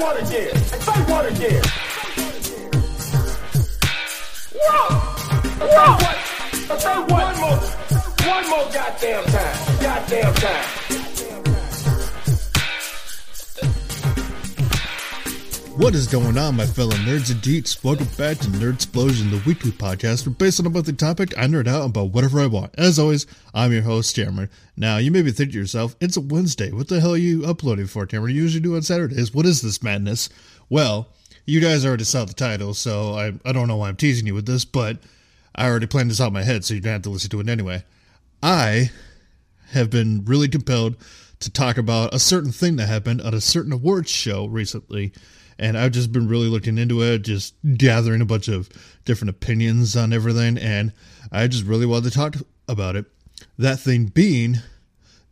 what again? Say what again? What? What? Say what? One more. One more goddamn time. Goddamn time. What is going on, my fellow nerds and geeks? Welcome back to Nerd Explosion, the weekly podcast where, based on a monthly topic, I nerd out about whatever I want. As always, I'm your host, Cameron. Now, you may be thinking to yourself, it's a Wednesday. What the hell are you uploading for, Cameron? You usually do on Saturdays. What is this madness? Well, you guys already saw the title, so I, I don't know why I'm teasing you with this, but I already planned this out in my head, so you don't have to listen to it anyway. I have been really compelled to talk about a certain thing that happened at a certain awards show recently and I've just been really looking into it, just gathering a bunch of different opinions on everything, and I just really wanted to talk about it. That thing being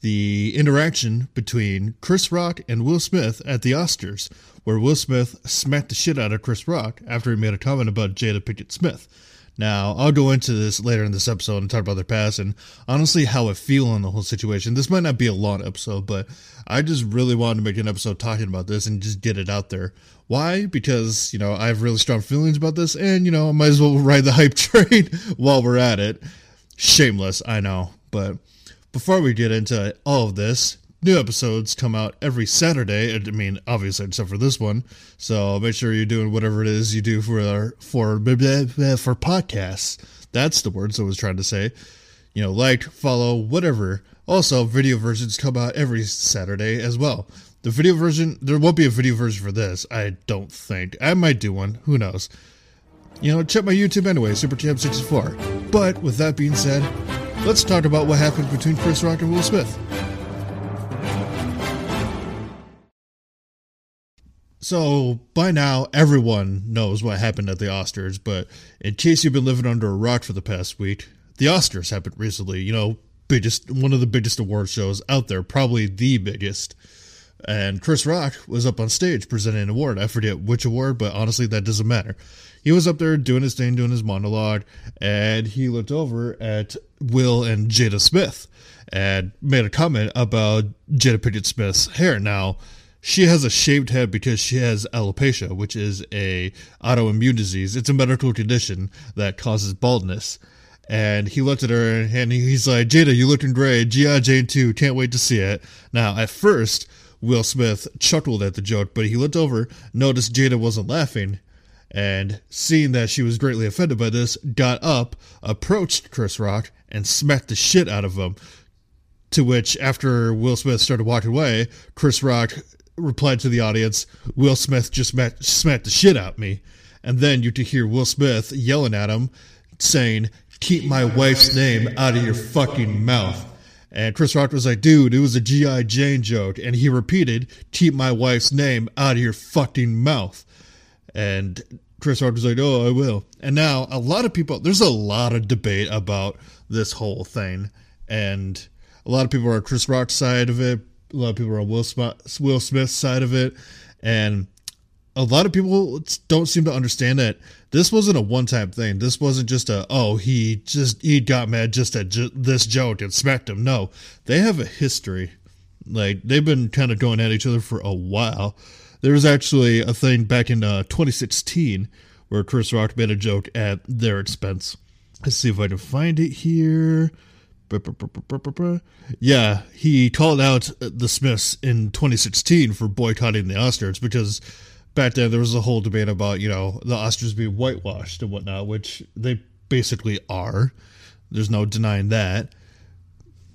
the interaction between Chris Rock and Will Smith at the Oscars, where Will Smith smacked the shit out of Chris Rock after he made a comment about Jada Pinkett Smith. Now, I'll go into this later in this episode and talk about their past and honestly how I feel on the whole situation. This might not be a long episode, but I just really wanted to make an episode talking about this and just get it out there. Why? Because, you know, I have really strong feelings about this and, you know, I might as well ride the hype train while we're at it. Shameless, I know. But before we get into all of this, new episodes come out every Saturday. I mean, obviously, except for this one. So make sure you're doing whatever it is you do for for for podcasts. That's the words I was trying to say. You know, like, follow, whatever. Also, video versions come out every Saturday as well. The video version, there won't be a video version for this, I don't think. I might do one, who knows. You know, check my YouTube anyway, SuperChamp64. But with that being said, let's talk about what happened between Chris Rock and Will Smith. So, by now, everyone knows what happened at the Oscars, but in case you've been living under a rock for the past week, the Oscars happened recently. You know, biggest, one of the biggest award shows out there, probably the biggest. And Chris Rock was up on stage presenting an award. I forget which award, but honestly, that doesn't matter. He was up there doing his thing, doing his monologue, and he looked over at Will and Jada Smith and made a comment about Jada Pinkett Smith's hair. Now, she has a shaved head because she has alopecia, which is a autoimmune disease. It's a medical condition that causes baldness. And he looked at her and he's like, Jada, you looking great. G.I. Jane 2, can't wait to see it. Now, at first, Will Smith chuckled at the joke, but he looked over, noticed Jada wasn't laughing, and seeing that she was greatly offended by this, got up, approached Chris Rock, and smacked the shit out of him. To which, after Will Smith started walking away, Chris Rock replied to the audience, Will Smith just met, smacked the shit out me. And then you to hear Will Smith yelling at him, saying, Keep my wife's name out of your fucking mouth. And Chris Rock was like, dude, it was a G.I. Jane joke. And he repeated, keep my wife's name out of your fucking mouth. And Chris Rock was like, oh, I will. And now a lot of people, there's a lot of debate about this whole thing. And a lot of people are Chris Rock's side of it a lot of people are on Will, Smith, Will Smith's side of it, and a lot of people don't seem to understand that this wasn't a one-time thing. This wasn't just a oh he just he got mad just at ju- this joke and smacked him. No, they have a history. Like they've been kind of going at each other for a while. There was actually a thing back in uh, 2016 where Chris Rock made a joke at their expense. Let's see if I can find it here. Yeah, he called out the Smiths in 2016 for boycotting the Oscars because back then there was a whole debate about, you know, the Oscars being whitewashed and whatnot, which they basically are. There's no denying that.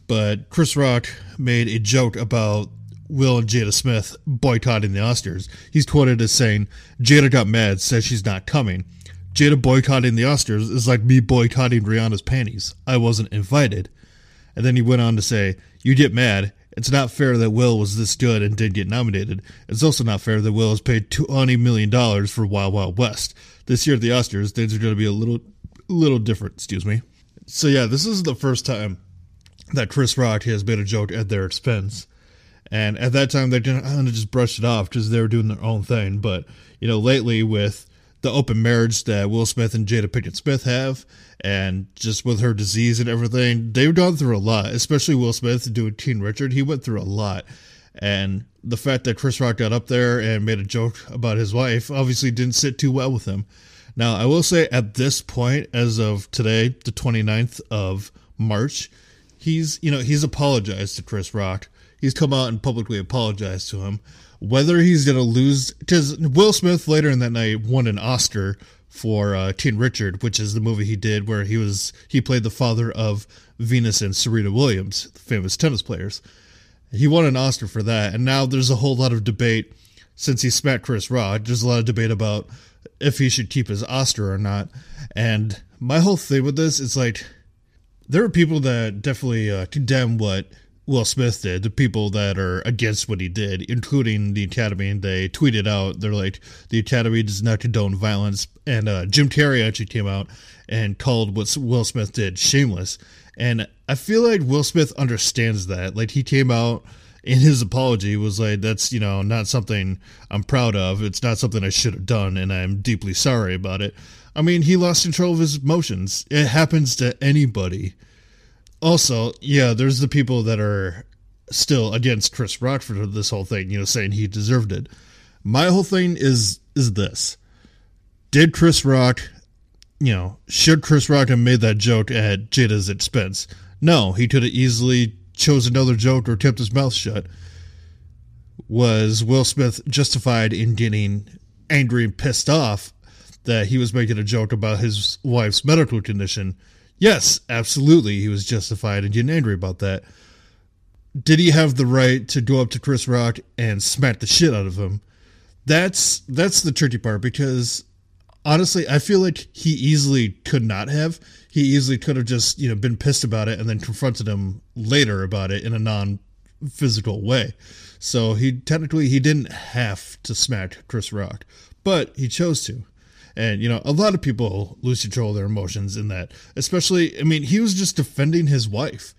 But Chris Rock made a joke about Will and Jada Smith boycotting the Oscars. He's quoted as saying, Jada got mad, says she's not coming. Jada boycotting the Oscars is like me boycotting Rihanna's panties. I wasn't invited. And then he went on to say, You get mad. It's not fair that Will was this good and did get nominated. It's also not fair that Will has paid $20 million for Wild Wild West. This year at the Oscars, things are going to be a little, little different, excuse me. So, yeah, this is the first time that Chris Rock has made a joke at their expense. And at that time, they kind of just brushed it off because they were doing their own thing. But, you know, lately with the open marriage that Will Smith and Jada Pinkett Smith have, and just with her disease and everything, they've gone through a lot. Especially Will Smith doing King Richard, he went through a lot, And the fact that Chris Rock got up there and made a joke about his wife obviously didn't sit too well with him. Now, I will say at this point, as of today, the 29th of March, he's, you know, he's apologized to Chris Rock. He's come out and publicly apologized to him. Whether he's going to lose, because Will Smith later in that night won an Oscar for uh, King Richard, which is the movie he did where he was he played the father of Venus and Serena Williams, the famous tennis players. He won an Oscar for that, and now there's a whole lot of debate since he smacked Chris Rock. There's a lot of debate about if he should keep his Oscar or not. And my whole thing with this is like, there are people that definitely uh, condemn what Will Smith did, the people that are against what he did, including the Academy. They tweeted out, they're like, the Academy does not condone violence. And uh, Jim Carrey actually came out and called what Will Smith did shameless. And I feel like Will Smith understands that. Like, he came out in his apology was like that's you know not something i'm proud of it's not something i should have done and i'm deeply sorry about it i mean he lost control of his emotions it happens to anybody also yeah there's the people that are still against chris rock for this whole thing you know saying he deserved it my whole thing is is this did chris rock you know should chris rock have made that joke at jada's expense no he could have easily chose another joke or kept his mouth shut. Was Will Smith justified in getting angry and pissed off that he was making a joke about his wife's medical condition? Yes, absolutely, he was justified in getting angry about that. Did he have the right to go up to Chris Rock and smack the shit out of him? That's that's the tricky part because honestly, I feel like he easily could not have. He easily could have just, you know, been pissed about it and then confronted him later about it in a non physical way. So he technically he didn't have to smack Chris Rock, but he chose to. And you know, a lot of people lose control of their emotions in that. Especially, I mean, he was just defending his wife.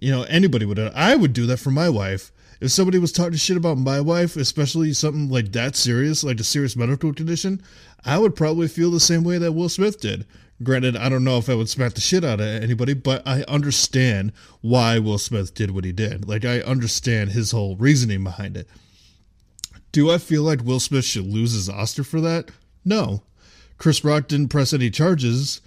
You know, anybody would. I would do that for my wife if somebody was talking shit about my wife, especially something like that serious, like a serious medical condition, I would probably feel the same way that Will Smith did. Granted, I don't know if I would smack the shit out of anybody, but I understand why Will Smith did what he did. Like, I understand his whole reasoning behind it. Do I feel like Will Smith should lose his Oscar for that? No. Chris Rock didn't press any charges.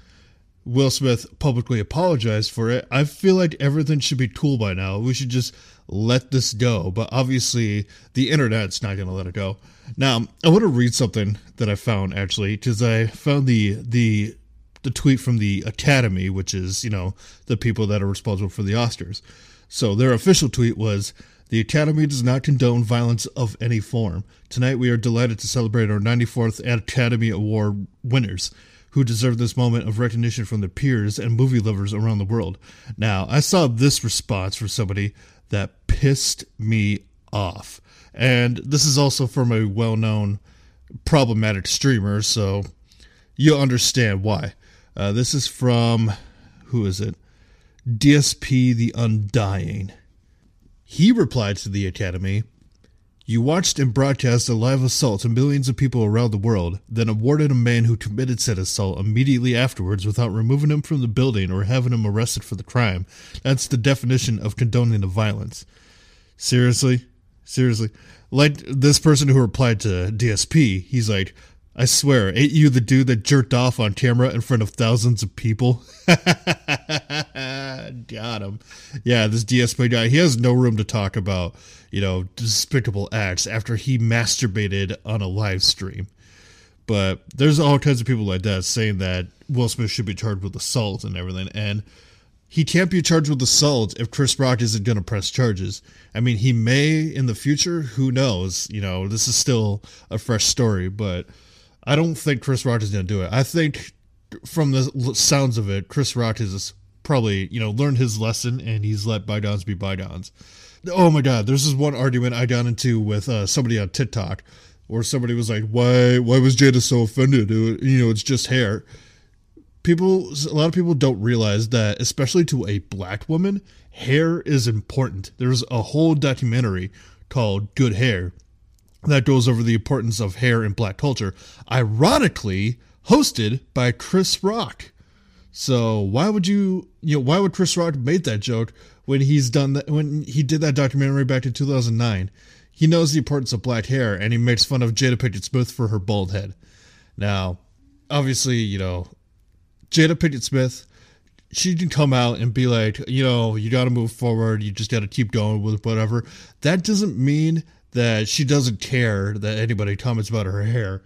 Will Smith publicly apologized for it. I feel like everything should be cool by now. We should just let this go. But obviously, the internet's not going to let it go. Now, I want to read something that I found actually because I found the the the tweet from the Academy, which is you know the people that are responsible for the Oscars. So their official tweet was. The Academy does not condone violence of any form. Tonight, we are delighted to celebrate our 94th Academy Award winners who deserve this moment of recognition from their peers and movie lovers around the world. Now, I saw this response from somebody that pissed me off. And this is also from a well known problematic streamer, so you'll understand why. Uh, this is from, who is it? DSP the Undying. He replied to the Academy You watched and broadcast a live assault to millions of people around the world, then awarded a man who committed said assault immediately afterwards without removing him from the building or having him arrested for the crime. That's the definition of condoning the violence. Seriously? Seriously? Like this person who replied to DSP, he's like, I swear, ain't you the dude that jerked off on camera in front of thousands of people? Got him. Yeah, this DSP guy, he has no room to talk about, you know, despicable acts after he masturbated on a live stream. But there's all kinds of people like that saying that Will Smith should be charged with assault and everything. And he can't be charged with assault if Chris Rock isn't going to press charges. I mean, he may in the future. Who knows? You know, this is still a fresh story, but I don't think Chris Rock is going to do it. I think from the sounds of it, Chris Rock has probably, you know, learned his lesson and he's let bygones be bygones. Oh my God, there's this one argument I got into with uh, somebody on TikTok where somebody was like, why, why was Jada so offended? It, you know, it's just hair people a lot of people don't realize that especially to a black woman hair is important there's a whole documentary called good hair that goes over the importance of hair in black culture ironically hosted by chris rock So why would you, you know, why would Chris Rock make that joke when he's done that, when he did that documentary back in 2009? He knows the importance of black hair and he makes fun of Jada Pinkett Smith for her bald head. Now, obviously, you know, Jada Pinkett Smith, she can come out and be like, you know, you got to move forward. You just got to keep going with whatever. That doesn't mean that she doesn't care that anybody comments about her hair.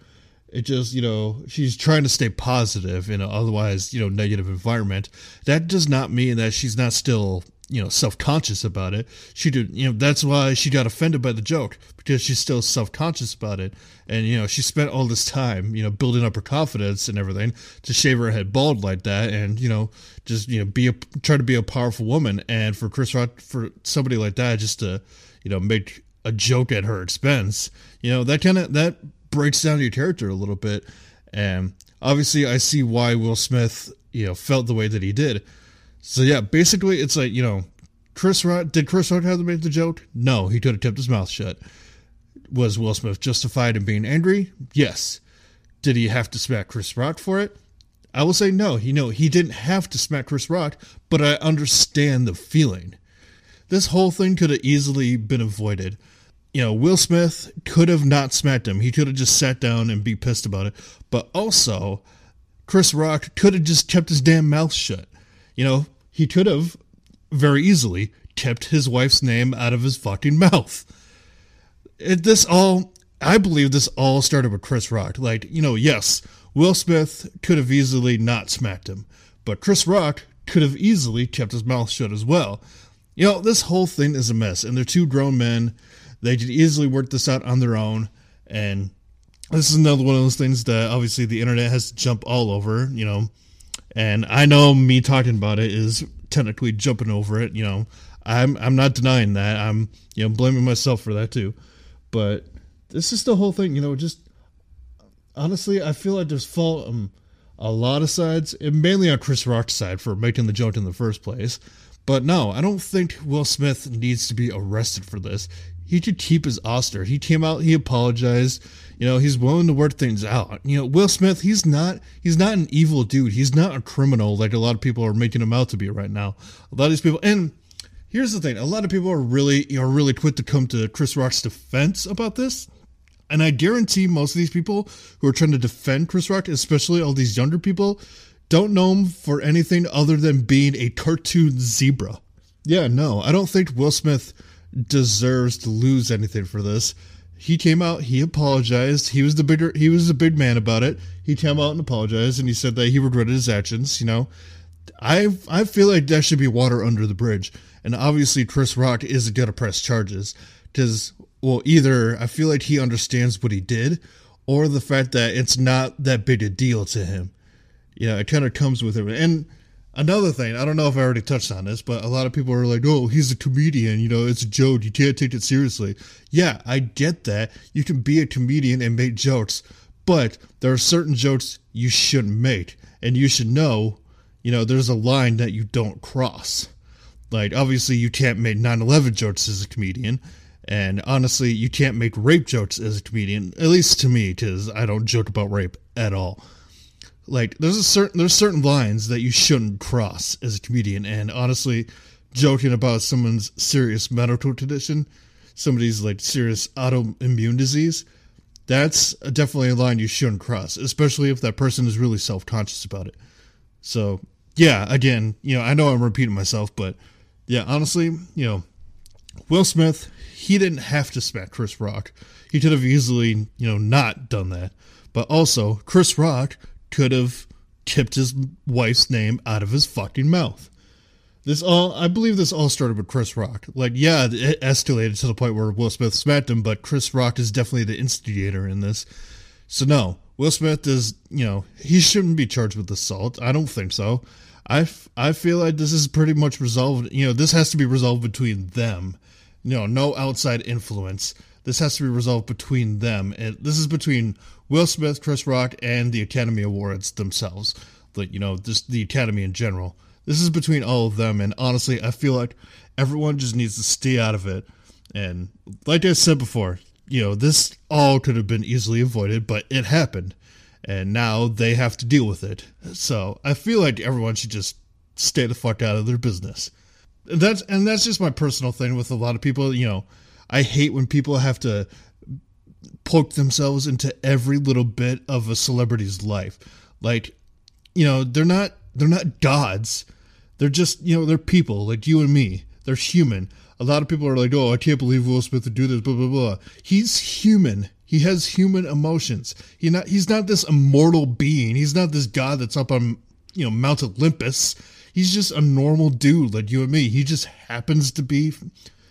It just, you know, she's trying to stay positive in an otherwise, you know, negative environment. That does not mean that she's not still, you know, self conscious about it. She did, you know, that's why she got offended by the joke because she's still self conscious about it. And, you know, she spent all this time, you know, building up her confidence and everything to shave her head bald like that and, you know, just, you know, be a, try to be a powerful woman. And for Chris Rock, for somebody like that, just to, you know, make a joke at her expense, you know, that kind of, that breaks down your character a little bit. And obviously, I see why Will Smith, you know, felt the way that he did. So yeah, basically, it's like you know, Chris Rock did Chris Rock have to make the joke? No, he could have kept his mouth shut. Was Will Smith justified in being angry? Yes. Did he have to smack Chris Rock for it? I will say no. He no, he didn't have to smack Chris Rock, but I understand the feeling. This whole thing could have easily been avoided you know, Will Smith could have not smacked him. He could have just sat down and be pissed about it. But also, Chris Rock could have just kept his damn mouth shut. You know, he could have very easily kept his wife's name out of his fucking mouth. It, this all, I believe this all started with Chris Rock. Like, you know, yes, Will Smith could have easily not smacked him, but Chris Rock could have easily kept his mouth shut as well. You know, this whole thing is a mess, and they're two grown men they could easily work this out on their own. And this is another one of those things that obviously the internet has to jump all over, you know. And I know me talking about it is technically jumping over it, you know. I'm I'm not denying that. I'm you know blaming myself for that too. But this is the whole thing, you know, just honestly, I feel like there's fault on a lot of sides, and mainly on Chris Rock's side for making the joke in the first place. But no, I don't think Will Smith needs to be arrested for this he should keep his Oscar. He came out, he apologized. You know, he's willing to work things out. You know, Will Smith, he's not he's not an evil dude. He's not a criminal like a lot of people are making him out to be right now. A lot of these people and here's the thing, a lot of people are really are really quick to come to Chris Rock's defense about this. And I guarantee most of these people who are trying to defend Chris Rock, especially all these younger people, don't know him for anything other than being a cartoon zebra. Yeah, no, I don't think Will Smith deserves to lose anything for this. He came out, he apologized. He was the bigger he was the big man about it. He came out and apologized and he said that he regretted his actions, you know. I I feel like that should be water under the bridge. And obviously Chris Rock isn't gonna press charges. Cause well either I feel like he understands what he did, or the fact that it's not that big a deal to him. You know, it kind of comes with it. And Another thing, I don't know if I already touched on this, but a lot of people are like, oh, he's a comedian, you know, it's a joke, you can't take it seriously. Yeah, I get that. You can be a comedian and make jokes, but there are certain jokes you shouldn't make. And you should know, you know, there's a line that you don't cross. Like, obviously, you can't make 9 11 jokes as a comedian. And honestly, you can't make rape jokes as a comedian, at least to me, because I don't joke about rape at all like there's a certain there's certain lines that you shouldn't cross as a comedian. And honestly joking about someone's serious medical condition somebody's like serious autoimmune disease that's definitely a line you shouldn't cross especially if that person is really self-conscious about it. So yeah again you know i know i'm repeating myself but yeah honestly you know will smith he didn't have to smack chris rock. He could have easily you know not done that. But also chris rock could have kept his wife's name out of his fucking mouth. This all, I believe this all started with Chris Rock. Like, yeah, it escalated to the point where Will Smith smacked him, but Chris Rock is definitely the instigator in this. So, no, Will Smith is, you know, he shouldn't be charged with assault. I don't think so. I, I feel like this is pretty much resolved. You know, this has to be resolved between them. You know, no outside influence. This has to be resolved between them. And this is between Will Smith, Chris Rock, and the Academy Awards themselves. Like, you know, just the Academy in general. This is between all of them. And honestly, I feel like everyone just needs to stay out of it. And like I said before, you know, this all could have been easily avoided, but it happened. and now they have to deal with it. So I feel like everyone should just stay the fuck out of their business. That's and that's just my personal thing with a lot of people. You know, I hate when people have to poke themselves into every little bit of a celebrity's life. Like, you know, they're not they're not gods. They're just you know they're people like you and me. They're human. A lot of people are like, oh, I can't believe Will Smith would do this. Blah blah blah. He's human. He has human emotions. He not he's not this immortal being. He's not this god that's up on you know Mount Olympus. He's just a normal dude like you and me. He just happens to be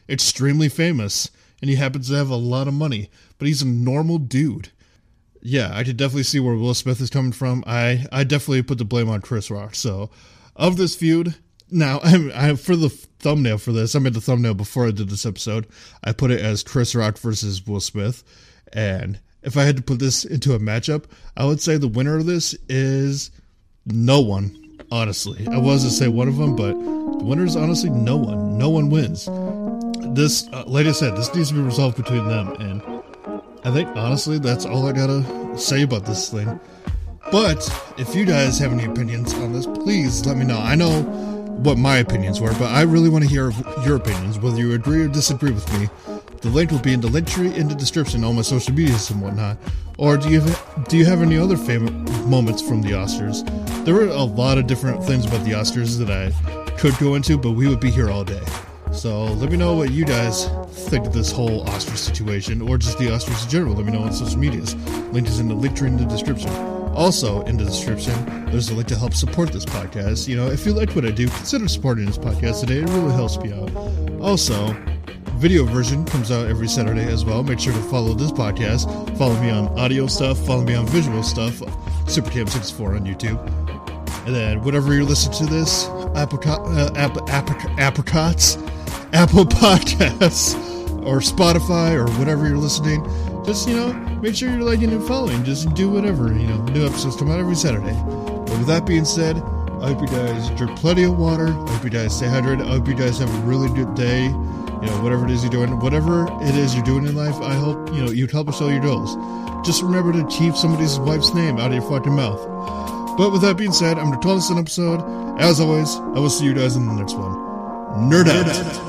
extremely famous and he happens to have a lot of money, but he's a normal dude. Yeah, I could definitely see where Will Smith is coming from. I I definitely put the blame on Chris Rock. So, of this feud, now I'm, I for the thumbnail for this, I made the thumbnail before I did this episode. I put it as Chris Rock versus Will Smith, and if I had to put this into a matchup, I would say the winner of this is no one. Honestly, I was to say one of them, but the winner is honestly no one. No one wins this, uh, like I said, this needs to be resolved between them. And I think, honestly, that's all I gotta say about this thing. But if you guys have any opinions on this, please let me know. I know what my opinions were, but I really want to hear your opinions, whether you agree or disagree with me. The link will be in the link tree in the description, all my social medias and whatnot. Or do you have, do you have any other favorite moments from the Oscars? There were a lot of different things about the Oscars that I could go into, but we would be here all day. So let me know what you guys think of this whole Oscar situation, or just the Oscars in general. Let me know on social medias. Link is in the link tree in the description. Also, in the description, there's a link to help support this podcast. You know, if you like what I do, consider supporting this podcast today. It really helps me out. Also, video version comes out every Saturday as well. Make sure to follow this podcast. Follow me on audio stuff. Follow me on visual stuff. SuperCam64 on YouTube. And then, whatever you're listening to this, apricot, uh, ap- ap- apricots Apple Podcasts or Spotify or whatever you're listening, just, you know, make sure you're liking and following. Just do whatever, you know. New episodes come out every Saturday. But with that being said, I hope you guys drink plenty of water. I hope you guys stay hydrated. I hope you guys have a really good day. You know, whatever it is you're doing, whatever it is you're doing in life, I hope, you know, you help us all your goals. Just remember to keep somebody's wife's name out of your fucking mouth. But with that being said, I'm this an episode. As always, I will see you guys in the next one. Nerd out.